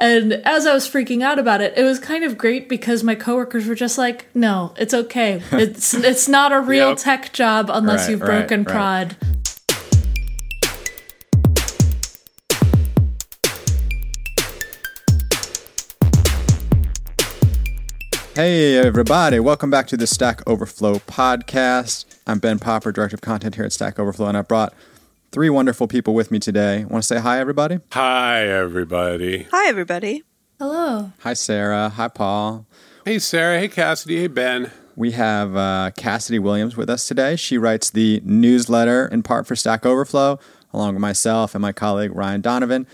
And as I was freaking out about it, it was kind of great because my coworkers were just like, "No, it's okay. It's it's not a real Yep. tech job unless Right, you've broken right. prod." Hey, everybody. Welcome back to the Stack Overflow podcast. I'm Ben Popper, Director of Content here at Stack Overflow, and I brought three wonderful people with me today. Want to say hi, everybody? Hi, everybody. Hi, everybody. Hello. Hi, Sara. Hi, Paul. Hey, Sara. Hey, Cassidy. Hey, Ben. We have uh, Cassidy Williams with us today. She writes the newsletter in part for Stack Overflow, along with myself and my colleague Ryan Donovan.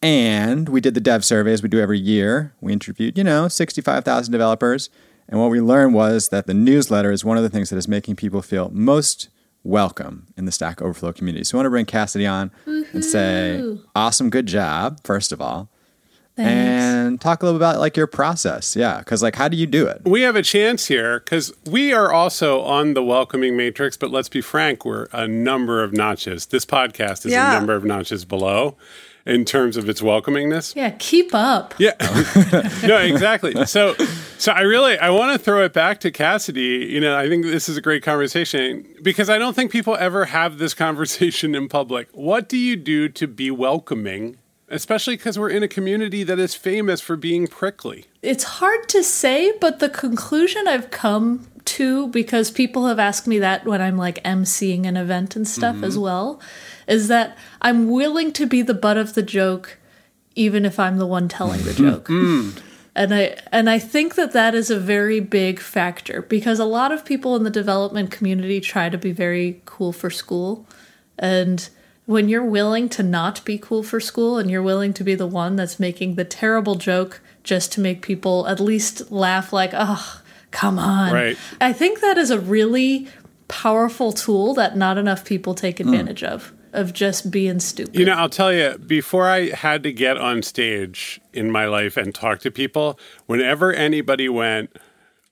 And we did the dev survey as we do every year. We interviewed, you know, 65,000 developers. And what we learned was that the newsletter is one of the things that is making people feel most welcome in the Stack Overflow community. So I want to bring Cassidy on and say, awesome, good job, first of all. Thanks. And talk a little bit about like your process. Yeah. Cause like, how do you do it? We have a chance here because we are also on the welcoming matrix, but let's be frank, we're a number of notches. This podcast is Yeah. a number of notches below in terms of its welcomingness. yeah, keep up. Yeah. no, exactly. So so I really I want to throw it back to Cassidy. You know, I think this is a great conversation because I don't think people ever have this conversation in public. What do you do to be welcoming, especially because we're in a community that is famous for being prickly? It's hard to say, but the conclusion I've come to because people have asked me that when I'm like emceeing an event and stuff as mm-hmm. well is that I'm willing to be the butt of the joke even if I'm the one telling the hmm. joke. Hmm. And I and I think that that is a very big factor because a lot of people in the development community try to be very cool for school. And when you're willing to not be cool for school and you're willing to be the one that's making the terrible joke just to make people at least laugh like, "Oh, come on." Right. I think that is a really powerful tool that not enough people take hmm. advantage of of just being stupid. You know, I'll tell you, before I had to get on stage in my life and talk to people, whenever anybody went,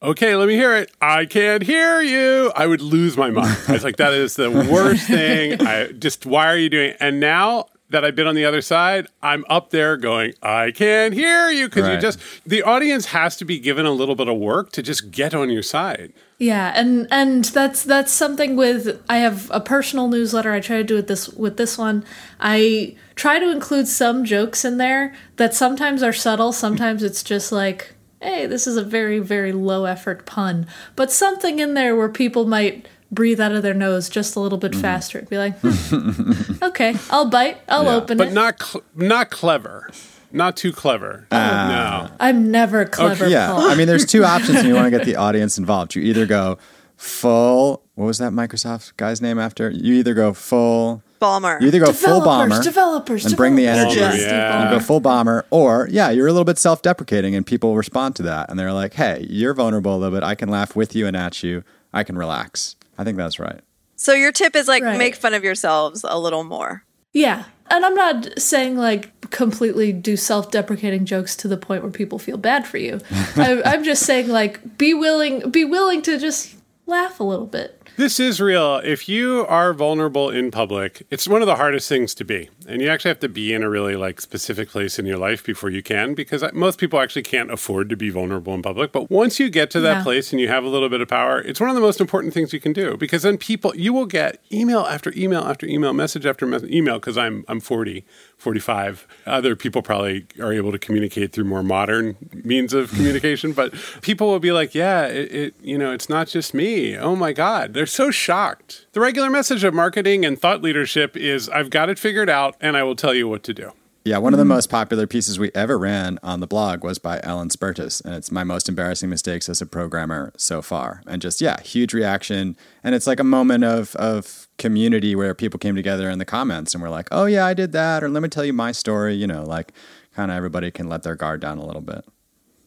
okay, let me hear it. I can't hear you. I would lose my mind. I was like, that is the worst thing. I just, why are you doing it? And now that I've been on the other side, I'm up there going, I can't hear you. Cause you just, the audience has to be given a little bit of work to just get on your side. Yeah, and and that's that's something with I have a personal newsletter. I try to do it this with this one. I try to include some jokes in there that sometimes are subtle, sometimes it's just like, hey, this is a very very low effort pun, but something in there where people might breathe out of their nose just a little bit faster and be like, hmm, okay, I'll bite, I'll Yeah, open But it. But not, cl- not clever. Not too clever. no. I'm never clever. Yeah, Paul. I mean, there's two options when you want to get the audience involved. You either go full. What was that Microsoft guy's name after? You either go full. Ballmer. You either go full developers, Ballmer developers, and bring the energy. Ballmer, yeah. You go full Ballmer, or yeah, you're a little bit self-deprecating, and people respond to that, and they're like, "Hey, you're vulnerable a little bit. I can laugh with you and at you. I can relax." I think that's right. so your tip is like Right. make fun of yourselves a little more. Yeah. And I'm not saying like completely do self deprecating jokes to the point where people feel bad for you. I, I'm just saying like be willing be willing to just laugh a little bit. This is real. If you are vulnerable in public, it's one of the hardest things to be. And you actually have to be in a really like specific place in your life before you can because most people actually can't afford to be vulnerable in public. But once you get to that Yeah. place and you have a little bit of power, it's one of the most important things you can do because then people you will get email after email after email, message after message, email because I'm I'm 40, 45. Other people probably are able to communicate through more modern means of communication, but people will be like, "Yeah, it, it you know, it's not just me. Oh my god, they're so shocked." The regular message of marketing and thought leadership is, "I've got it figured out, and I will tell you what to do." Yeah, one of the most popular pieces we ever ran on the blog was by Ellen Spertus, and it's my most embarrassing mistakes as a programmer so far. And just yeah, huge reaction, and it's like a moment of of community where people came together in the comments and were like, "Oh yeah, I did that," or "Let me tell you my story." You know, like kind of everybody can let their guard down a little bit.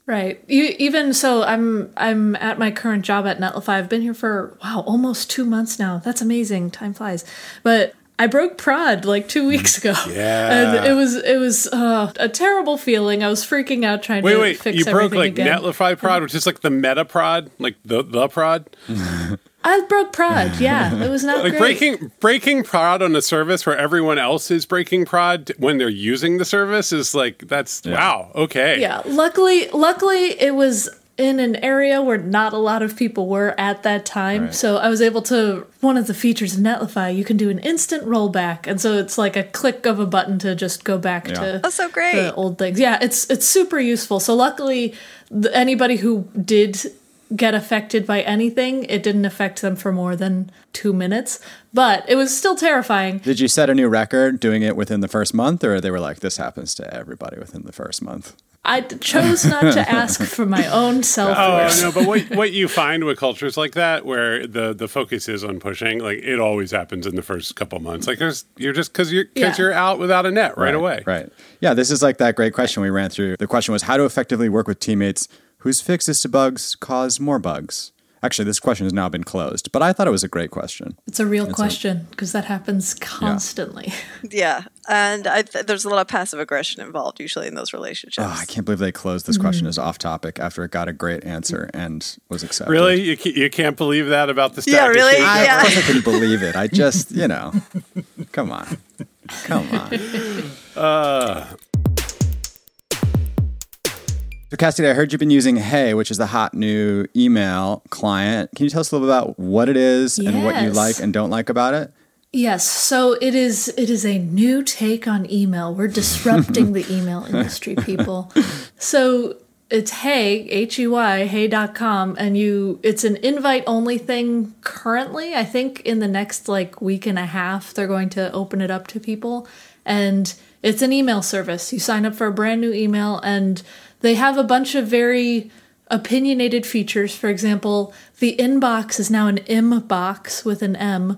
Right. You, even so, I'm I'm at my current job at Netlify. I've been here for wow, almost two months now. That's amazing. Time flies. But I broke prod like two weeks ago. Yeah. and it was it was uh, a terrible feeling. I was freaking out trying Wait, to wait, fix you broke like again. Netlify prod, which is like the meta prod, like the the prod. I broke prod. Yeah, it was not Like great. breaking breaking prod on a service where everyone else is breaking prod when they're using the service is like that's wow okay Yeah, luckily, luckily it was in an area where not a lot of people were at that time. Right. So I was able to. One of the features in Netlify, you can do an instant rollback, and so it's like a click of a button to just go back Yeah. to That's so great. the old things. Yeah, it's it's super useful. So luckily, th- anybody who did get affected by anything, it didn't affect them for more than two minutes. But it was still terrifying. Did you set a new record doing it within the first month, or they were like, this happens to everybody within the first month? I d- chose not to ask for my own self Oh no! But what what you find with cultures like that, where the the focus is on pushing, like it always happens in the first couple months. Like there's you're just because you're because Yeah. you're out without a net right, away. Right. Yeah, this is like that great question we ran through. The question was how to effectively work with teammates whose fixes to bugs cause more bugs. Actually, this question has now been closed, but I thought it was a great question. It's a real question because that happens constantly. yeah, and I th- there's a lot of passive aggression involved usually in those relationships. Oh, I can't believe they closed this question mm. as off topic after it got a great answer and was accepted. Really, you ca- you can't believe that about the Yeah, really? exchange? I, yeah. I couldn't believe it. I just, you know, come on, come on. Uh, So, Cassidy, I heard you've been using Hey, which is the hot new email client. Can you tell us a little bit about what it is and what you like and don't like about it? Yes, so it is it is a new take on email. We're disrupting the email industry, people. So it's hey, H E Y, hey.com, and you it's an invite only thing currently. I think in the next like week and a half they're going to open it up to people. And it's an email service. You sign up for a brand new email and they have a bunch of very opinionated features. For example, the inbox is now an Imbox with an M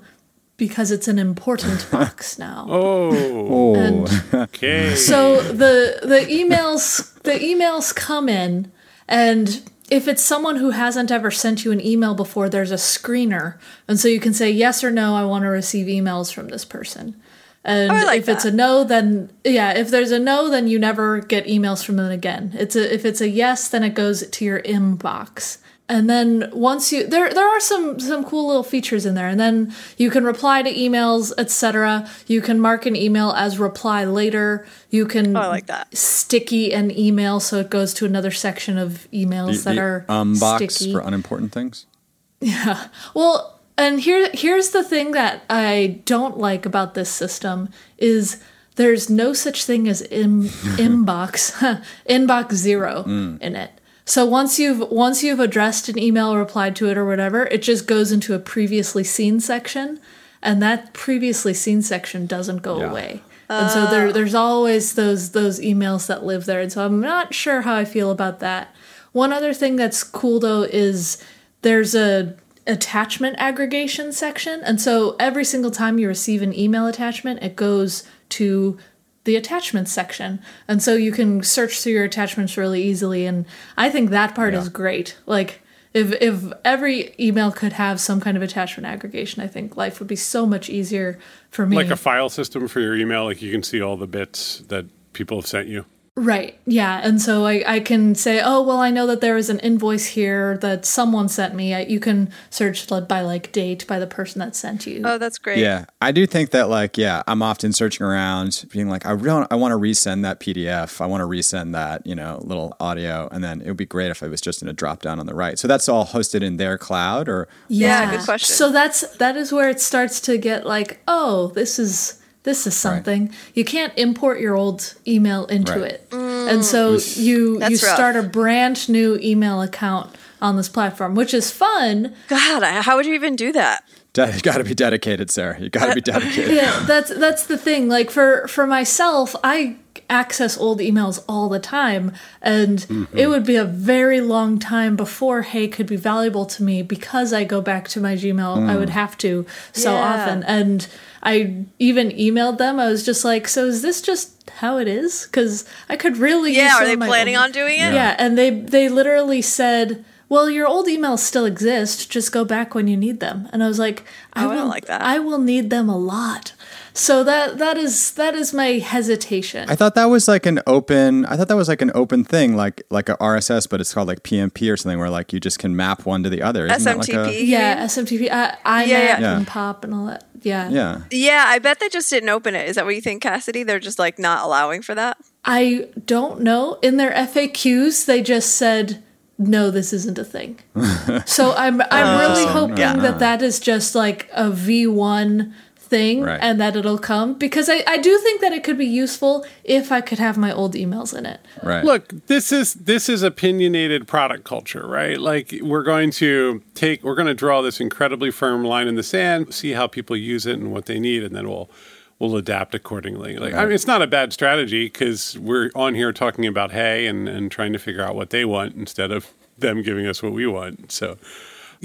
because it's an important box now. Oh. oh, And okay. so the the emails the emails come in and if it's someone who hasn't ever sent you an email before, there's a screener. And so you can say yes or no, I want to receive emails from this person. And Oh, like if it's a no, then yeah, if there's a no, then you never get emails from them again. It's a if it's a yes, then it goes to your inbox. And then once you there there are some some cool little features in there. And then you can reply to emails, etc. You can mark an email as reply later. You can Oh, I like that. sticky an email so it goes to another section of emails that are um box sticky. for unimportant things. Yeah. Well, and here here's the thing that I don't like about this system is there's no such thing as in, inbox inbox 0 mm. in it. So once you've once you've addressed an email, replied to it or whatever, it just goes into a previously seen section and that previously seen section doesn't go Yeah. away. And so there uh. there's always those those emails that live there. And so I'm not sure how I feel about that. One other thing that's cool though is there's a attachment aggregation section. And so every single time you receive an email attachment, it goes to the attachments section. And so you can search through your attachments really easily. And I think that part is great. Like, if, if every email could have some kind of attachment aggregation, I think life would be so much easier for me. like a file system for your email, like you can see all the bits that people have sent you. Right. Yeah. And so I, I can say, oh, well, I know that there is an invoice here that someone sent me. I, you can search like, by like date by the person that sent you. Oh, that's great. Yeah, I do think that like yeah, I'm often searching around, being like, I really I want to resend that PDF, I want to resend that you know little audio, and then it would be great if it was just in a drop down on the right. So that's all hosted in their cloud, or Yeah, good question. So that's that is where it starts to get like, oh, this is this is something. You can't import your old email into Right. it. And so you That's you rough. start a brand new email account on this platform, which is fun. God, I- how would you even do that? De- you got to be dedicated, Sara. You got to be dedicated. yeah, that's that's the thing. Like for for myself, I access old emails all the time, and Mm-hmm. it would be a very long time before Hey could be valuable to me because I go back to my Gmail. I Mm. would have to so Yeah. often, and I even emailed them. I was just like, "So is this just how it is?" Because I could really Yeah, some are they planning old- on doing it? yeah, and they they literally said, "Well, your old emails still exist. Just go back when you need them." And I was like, "I Oh, I will don't like that. I will need them a lot." So that that is that is my hesitation. I thought that was like an open. I thought that was like an open thing, like like a RSS, but it's called like PMP or something, where like you just can map one to the other. Isn't that like a- SMTP. yeah, SMTP, I, IMAP Yeah, yeah. and pop and all that. Yeah. yeah. Yeah, I bet they just didn't open it. Is that what you think, Cassidy? They're just like not allowing for that. I don't know. In their FAQs, they just said, "No, this isn't a thing." so I'm I'm really hoping Yeah. that that is just like a V1 thing Right. and that it'll come because I, I do think that it could be useful if I could have my old emails in it. Right. Look, this is this is opinionated product culture, right? Like we're going to take we're going to draw this incredibly firm line in the sand, see how people use it and what they need, and then we'll we'll adapt accordingly. Like I mean, it's not a bad strategy because we're on here talking about hey and and trying to figure out what they want instead of them giving us what we want. So.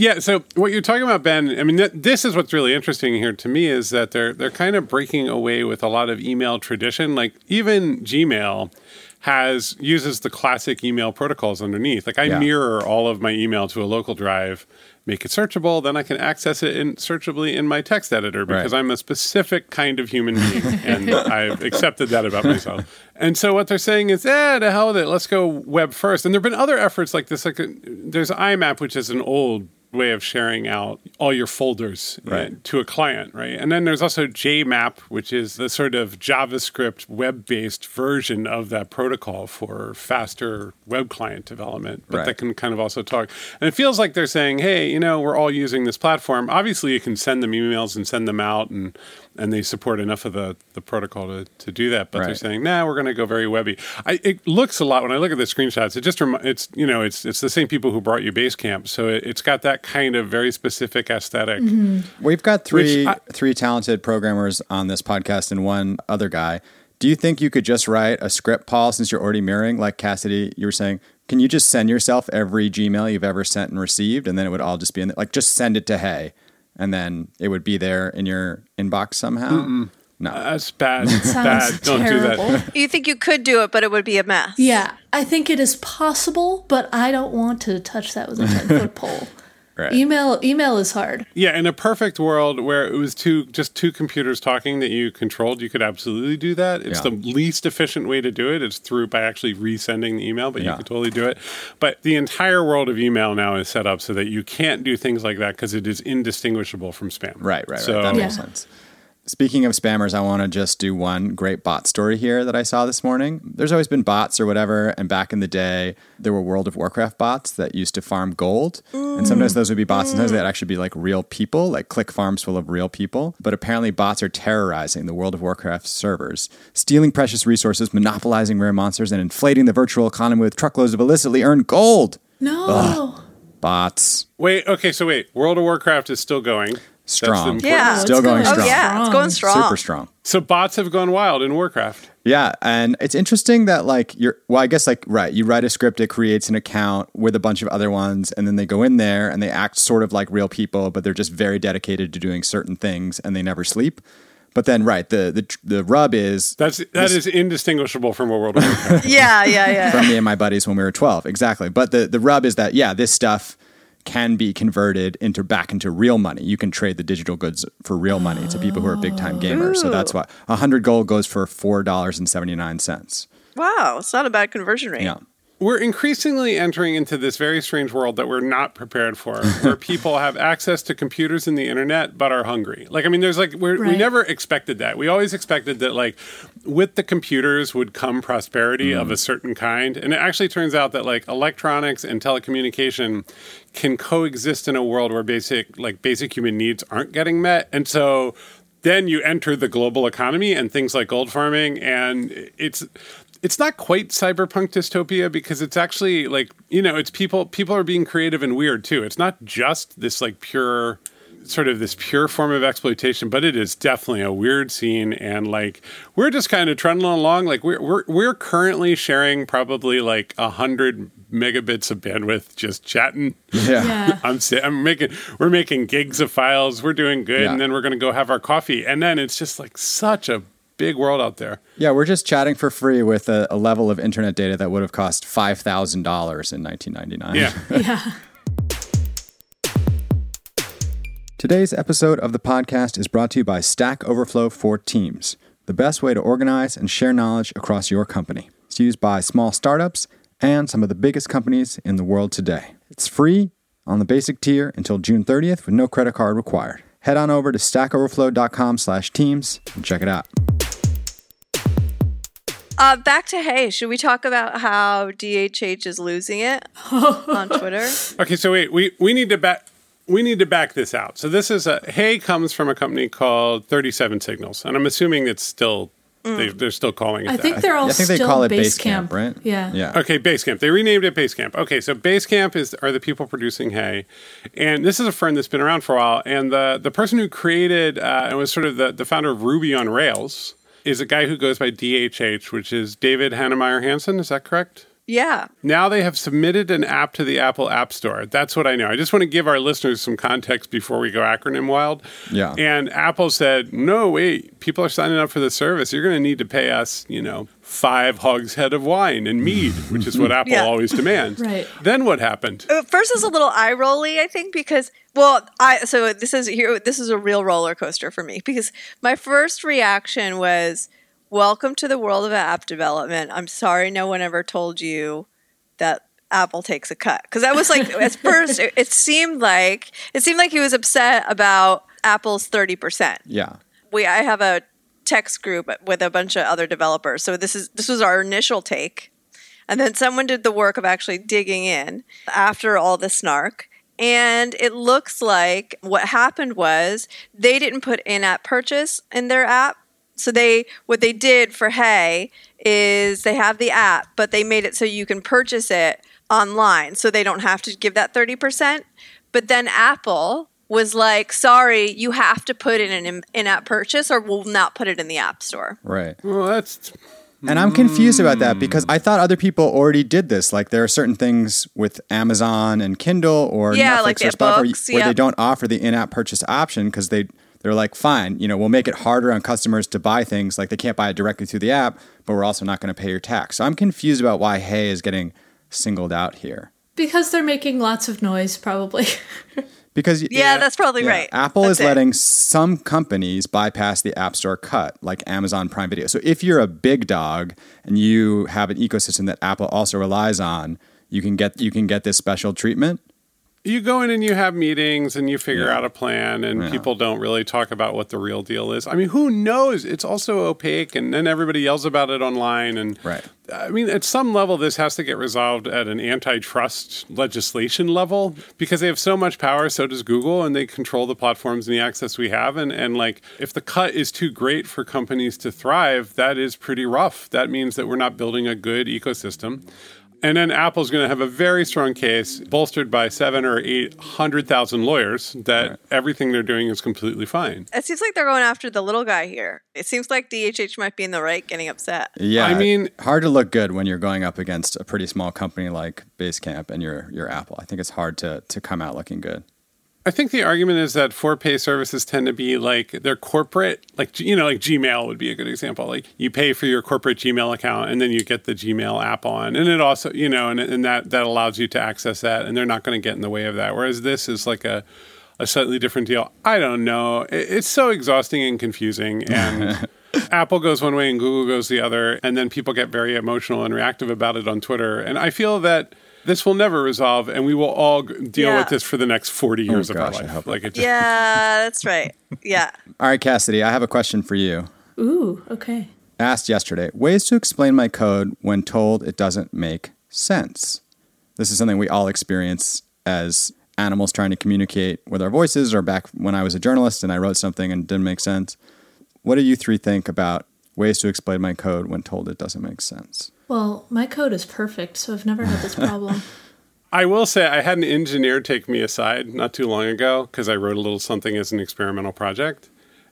Yeah, so what you're talking about, Ben, I mean, th- this is what's really interesting here to me is that they're they're kind of breaking away with a lot of email tradition. Like even Gmail has uses the classic email protocols underneath. Like I Yeah. mirror all of my email to a local drive, make it searchable, then I can access it in searchably in my text editor because Right. I'm a specific kind of human being and I've accepted that about myself. And so what they're saying is, eh, to hell with it, let's go web first. And there've been other efforts like this. Like uh, there's IMAP, which is an old way of sharing out all your folders uh, Right. to a client, right? And then there's also JMap, which is the sort of JavaScript web-based version of that protocol for faster web client development, but Right. that can kind of also talk. And it feels like they're saying, "Hey, you know, we're all using this platform. Obviously, you can send them emails and send them out and and they support enough of the, the protocol to, to do that. But they're saying, nah, we're going to go very webby. I, it looks a lot when I look at the screenshots. It just remi- it's you know it's it's the same people who brought you Basecamp, so it, it's got that kind of very specific esthetic mm-hmm. We've got three I- three talented programmers on this podcast and one other guy. Do you think you could just write a script, Paul, since you're already mirroring, like Cassidy, you were saying? Can you just send yourself every Gmail you've ever sent and received, and then it would all just be in there? Like, just send it to Hey, and then it would be there in your inbox somehow? No. That's bad. Sounds bad. Don't do that. You think you could do it, but it would be a mess. Yeah, I think it is possible, but I don't want to touch that with a 10 foot pole. Right. Email email is hard. Yeah, in a perfect world where it was two just two computers talking that you controlled, you could absolutely do that. It's Yeah. the least efficient way to do it. It's through by actually resending the email, but Yeah. you could totally do it. But the entire world of email now is set up so that you can't do things like that because it is indistinguishable from spam. Right, right, right. So that makes Yeah. sense. Speaking of spammers, I want to just do one great bot story here that I saw this morning. There's always been bots or whatever, and back in the day, there were World of Warcraft bots that used to farm gold. And sometimes those would be bots, sometimes they'd actually be like real people, like click farms full of real people. But apparently, bots are terrorizing the World of Warcraft servers, stealing precious resources, monopolizing rare monsters, and inflating the virtual economy with truckloads of illicitly earned gold. No. Bots. wait, okay, so wait, World of Warcraft is still going. That's the Strong. important- Yeah. Oh, Still it's going Oh strong. yeah, it's going strong. Super strong. So bots have gone wild in Warcraft. Yeah, and it's interesting that like you're well, I guess like right, you write a script, it creates an account with a bunch of other ones, and then they go in there and they act sort of like real people, but they're just very dedicated to doing certain things and they never sleep. But then right, the the the rub is That's that is indistinguishable from a World of Warcraft. Yeah, yeah, yeah. from me and my buddies when we were 12 exactly but the the rub is that yeah this stuff can be converted into back into real money. You can trade the digital goods for real money to people who are big time oh. gamers so that's why 100 gold goes for $4.79 wow, it's not a bad conversion rate. yeah we're increasingly entering into this very strange world that we're not prepared for, where people have access to computers and the internet but are hungry. Like, I mean, there's like we're, we never expected that. We always expected that like with the computers would come prosperity of mm. a certain kind, and it actually turns out that like electronics and telecommunication can coexist in a world where basic like basic human needs aren't getting met, and so then you enter the global economy and things like gold farming and it's it's not quite cyberpunk dystopia because it's actually like you know it's people people are being creative and weird too. It's not just this like pure sort of this pure form of exploitation but it is definitely a weird scene. And like we're just kind of trundling along. Like we're we're, we're currently sharing probably like a hundred megabits of bandwidth just chatting. Yeah, Yeah. I'm, si- I'm making we're making gigs of files. We're doing good. Yeah. and then we're going to go have our coffee. And then it's just like such a big world out there Yeah, we're just chatting for free with a, a level of internet data that would have cost $5,000 in 1999. yeah Yeah. Today's episode of the podcast is brought to you by Stack Overflow for Teams, the best way to organize and share knowledge across your company. It's used by small startups and some of the biggest companies in the world today. It's free on the basic tier until June 30th with no credit card required. Head on over to stackoverflow.com/teams and check it out. Uh, back to Hey. Should we talk about how DHH is losing it on Twitter? Okay, so wait, we, we need to back we need to back this out. So this is a Hey comes from a company called Thirty Seven Signals, and I'm assuming it's still they, they're still calling it. I that. think they're all I think they call it Basecamp, Basecamp, right? Yeah. Yeah. Okay, Basecamp. They renamed it Basecamp. Okay, so Basecamp is are the people producing Hey, and this is a firm that's been around for a while. And the the person who created uh, and was sort of the, the founder of Ruby on Rails is a guy who goes by DHH, which is David Heinemeier Hansson. Is that correct? Yeah. Now they have submitted an app to the Apple App Store. That's what I know. I just want to give our listeners some context before we go acronym wild. Yeah. And Apple said, no, wait, people are signing up for the service. You're going to need to pay us, you know, five hogshead of wine and mead, which is what Apple Yeah. always demands. Right. Then what happened? Uh, First is a little eye rolly, I think, because well, I so this is here. This is a real roller coaster for me because my first reaction was, "Welcome to the world of app development." I'm sorry, no one ever told you that Apple takes a cut because that was like at first it, it seemed like it seemed like he was upset about Apple's thirty percent. Yeah. we I have a text group with a bunch of other developers. So this is this was our initial take. And then someone did the work of actually digging in after all the snark. And it looks like what happened was they didn't put in-app purchase in their app. So they what they did for Hey is they have the app, but they made it so you can purchase it online so they don't have to give that 30%. But then Apple was like, sorry, you have to put in an in app purchase or we'll not put it in the App Store. Right. Well, that's And I'm confused about that hmm. because I thought other people already did this. Like there are certain things with Amazon and Kindle or Yeah, Netflix like or the Spotify where, you- books, where they don't offer the in-app purchase option because they they're like, fine, you know, we'll make it harder on customers to buy things. Like they can't buy it directly through the app, but we're also not going to pay your tax. So I'm confused about why Hey is getting singled out here. Because they're making lots of noise, probably. Because Yeah, that's probably Yeah, right. Apple That's is it. letting some companies bypass the App Store cut, like Amazon Prime Video. So if you're a big dog and you have an ecosystem that Apple also relies on, you can get you can get this special treatment. You go in and you have meetings and you figure Yeah. out a plan and Yeah. people don't really talk about what the real deal is. I mean, who knows? It's also opaque and then everybody yells about it online and Right. I mean, at some level, this has to get resolved at an antitrust legislation level because they have so much power. So does Google, and they control the platforms and the access we have. And and like, if the cut is too great for companies to thrive, that is pretty rough. That means that we're not building a good ecosystem. And then Apple's going to have a very strong case, bolstered by seven or eight hundred thousand lawyers, that everything they're doing is completely fine. It seems like they're going after the little guy here. It seems like DHH might be in the right getting upset. Yeah, I mean- hard to look good when you're going up against a pretty small company like Basecamp and your your Apple. I think it's hard to to come out looking good. I think the argument is that for pay services tend to be like they're corporate, like you know, like Gmail would be a good example. Like you pay for your corporate Gmail account, and then you get the Gmail app on, and it also, you know, and, and that that allows you to access that, and they're not going to get in the way of that. Whereas this is like a a slightly different deal. I don't know. It, it's so exhausting and confusing, and Apple goes one way and Google goes the other, and then people get very emotional and reactive about it on Twitter. And I feel that. This will never resolve, and we will all deal Yeah. with this for the next forty oh, years Oh, of gosh, our life. hope Like it just, Yeah, that's right. Yeah. All right, Cassidy, I have a question for you. Ooh, okay. asked yesterday ways to explain my code when told it doesn't make sense. This is something we all experience as animals trying to communicate with our voices, or back when I was a journalist and I wrote something and it didn't make sense. What do you three think about ways to explain my code when told it doesn't make sense? Well, my code is perfect, so I've never had this problem. I will say I had an engineer take me aside not too long ago because I wrote a little something as an experimental project,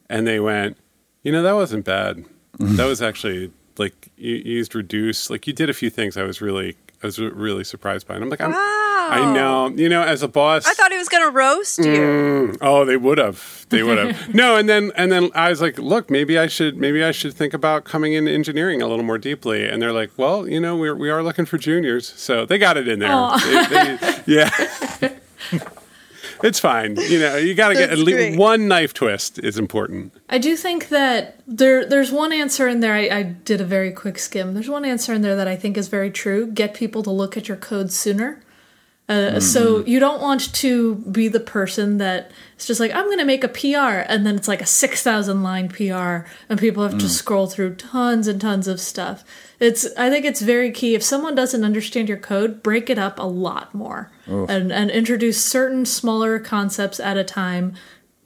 and they went, "You know, that wasn't bad. that was actually like you, you used reduce. Like you did a few things. I was really, I was really surprised by." And I'm like, I'm, "I know. You know, as a boss, I thought he was going to roast you. Mm. Oh, they would have. They would have. no, and then and then I was like, look, maybe I should maybe I should think about coming into engineering a little more deeply. And they're like, well, you know, we're we are looking for juniors, so they got it in there. They- they- yeah. it's fine. You know, you got to get at least great. one knife twist is important. I do think that there there's one answer in there. I, I did a very quick skim. There's one answer in there that I think is very true. Get people to look at your code sooner. Uh, So you don't want to be the person that it's just like I'm going to make a PR and then it's like a six thousand line PR and people have to scroll through tons and tons of stuff. It's I think it's very key. If someone doesn't understand your code, break it up a lot more and and introduce certain smaller concepts at a time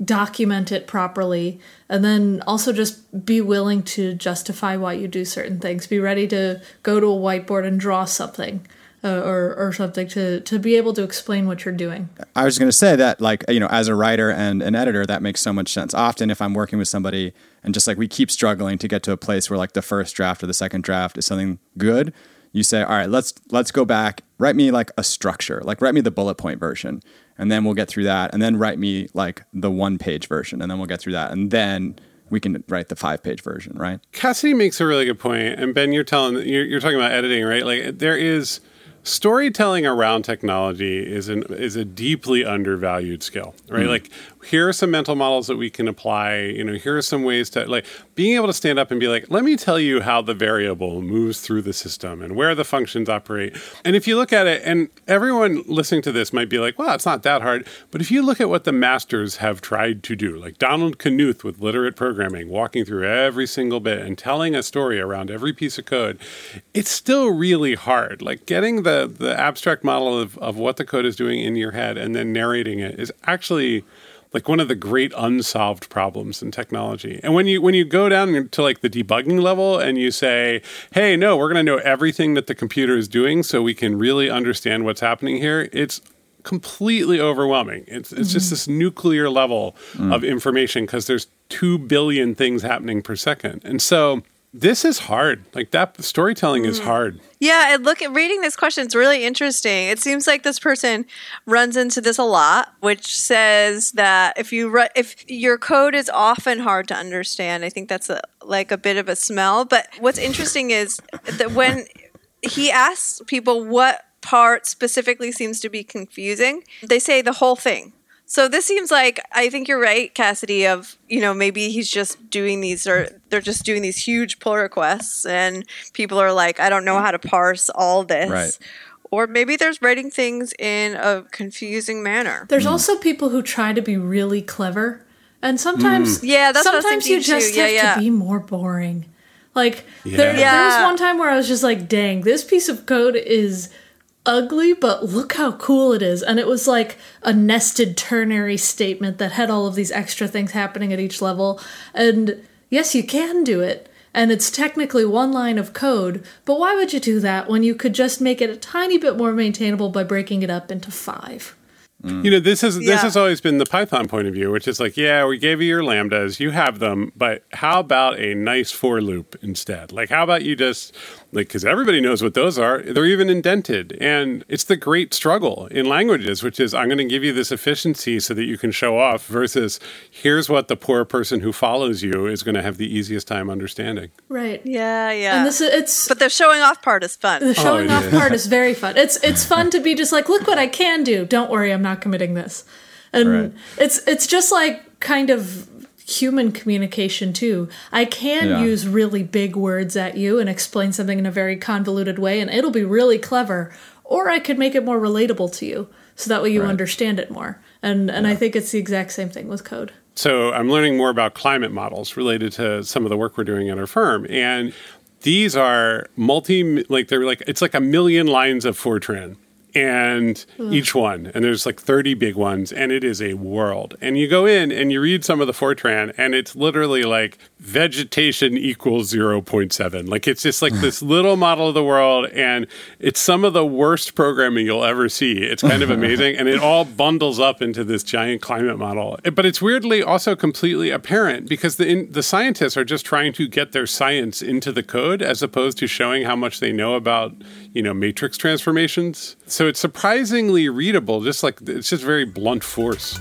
document it properly and then also just be willing to justify why you do certain things. Be ready to go to a whiteboard and draw something uh, or or something to to be able to explain what you're doing. I was going to say that, like, you know, as a writer and an editor, that makes so much sense. Often, if I'm working with somebody and just like we keep struggling to get to a place where like the first draft or the second draft is something good, you say, all right, let's let's go back, write me like a structure, like write me the bullet point version, and then we'll get through that, and then write me like the one page version, and then we'll get through that, and then we can write the five page version, right? Cassidy makes a really good point, and Ben, you're telling you're, you're talking about editing, right? Like there is storytelling around technology is an is a deeply undervalued skill, right? Hmm. Like here are some mental models that we can apply. You know, here are some ways to like being able to stand up and be like, let me tell you how the variable moves through the system and where the functions operate. And if you look at it, and everyone listening to this might be like, well, it's not that hard. But if you look at what the masters have tried to do, like Donald Knuth with literate programming, walking through every single bit and telling a story around every piece of code, it's still really hard. Like getting the the abstract model of, of what the code is doing in your head and then narrating it is actually like one of the great unsolved problems in technology. And when you when you go down to like the debugging level and you say, "Hey, no, we're going to know everything that the computer is doing so we can really understand what's happening here." It's completely overwhelming. It's it's just mm-hmm. this nuclear level mm. of information because there's 2 billion things happening per second. And so this is hard. Like that storytelling is mm. hard. Yeah, and look at reading this question. It's really interesting. It seems like this person runs into this a lot, which says that if you ru- if your code is often hard to understand, I think that's a, like a bit of a smell. But what's interesting is that when he asks people what part specifically seems to be confusing, they say the whole thing. So this seems like I think you're right, Cassidy. Of you know maybe he's just doing these or they're just doing these huge pull requests, and people are like, I don't know how to parse all this. Right. Or maybe there's writing things in a confusing manner. there's hmm. also people who try to be really clever and sometimes hmm. Yeah, that's what sometimes you thinking too. just Yeah, have yeah. to be more boring like there, Yeah. there was one time where i was just like dang this piece of code is ugly but look how cool it is. And it was like a nested ternary statement that had all of these extra things happening at each level. And yes you can do it. And it's technically one line of code but why would you do that when you could just make it a tiny bit more maintainable by breaking it up into five? Mm. You know, this is this Yeah. has always been the Python point of view, which is like, yeah, we gave you your lambdas, you have them, but how about a nice for loop instead? Like, how about you just like because everybody knows what those are, they're even indented, and it's the great struggle in languages, which is I'm going to give you this efficiency so that you can show off, versus here's what the poor person who follows you is going to have the easiest time understanding. right Yeah, yeah. and this is it's but the showing off part is fun. The showing it off is. part is very fun. It's it's fun to be just like, look what I can do. Don't worry, I'm not committing this. And Right. it's it's just like kind of human communication too. I can Yeah. use really big words at you and explain something in a very convoluted way and it'll be really clever. Or I could make it more relatable to you so that way you Right. understand it more. And and I think it's the exact same thing with code. So I'm learning more about climate models related to some of the work we're doing at our firm. And these are multi, like they're like, it's like a million lines of Fortran and each one. And there's like 30 big ones and it is a world. And you go in and you read some of the Fortran and it's literally like vegetation equals 0.7. Like it's just like this little model of the world and it's some of the worst programming you'll ever see. It's kind of amazing. and it all bundles up into this giant climate model. But it's weirdly also completely apparent because the, in, the scientists are just trying to get their science into the code as opposed to showing how much they know about, you know, matrix transformations. So it's surprisingly readable, just like it's just very blunt force.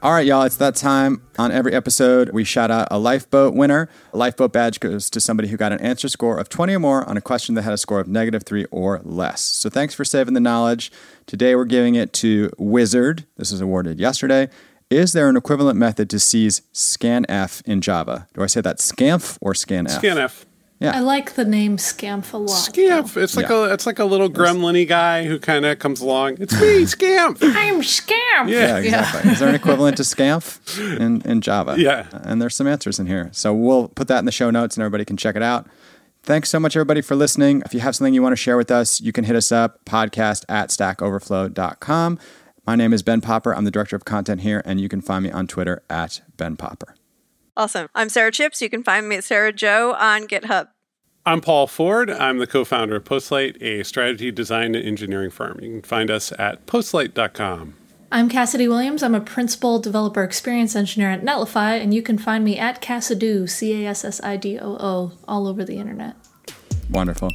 All right, y'all, it's that time. On every episode, we shout out a lifeboat winner. A lifeboat badge goes to somebody who got an answer score of 20 or more on a question that had a score of negative three or less. So thanks for saving the knowledge. Today, we're giving it to Wizard. This was awarded yesterday. Is there an equivalent method to C's scanf in Java? Do I say that scanf or scanf? Scanf. I like the name Scamp a lot. Scamp. It's like Yeah. a it's like a little gremlin guy who kind of comes along. It's me, Scamp. I'm Scamp. Yeah. Yeah, exactly. Is there an equivalent to scanf in, in Java? Yeah. Uh, and there's some answers in here. So we'll put that in the show notes and everybody can check it out. Thanks so much, everybody, for listening. If you have something you want to share with us, you can hit us up, podcast at stackoverflow.com. My name is Ben Popper. I'm the director of content here, and you can find me on Twitter at Ben Popper. Awesome. I'm Sara Chipps. You can find me at SaraJo on GitHub. I'm Paul Ford. I'm the co-founder of Postlight, a strategy design and engineering firm. You can find us at postlight.com. I'm Cassidy Williams. I'm a principal developer experience engineer at Netlify, and you can find me at Cassidoo, C A S S I D O O, all over the internet. Wonderful.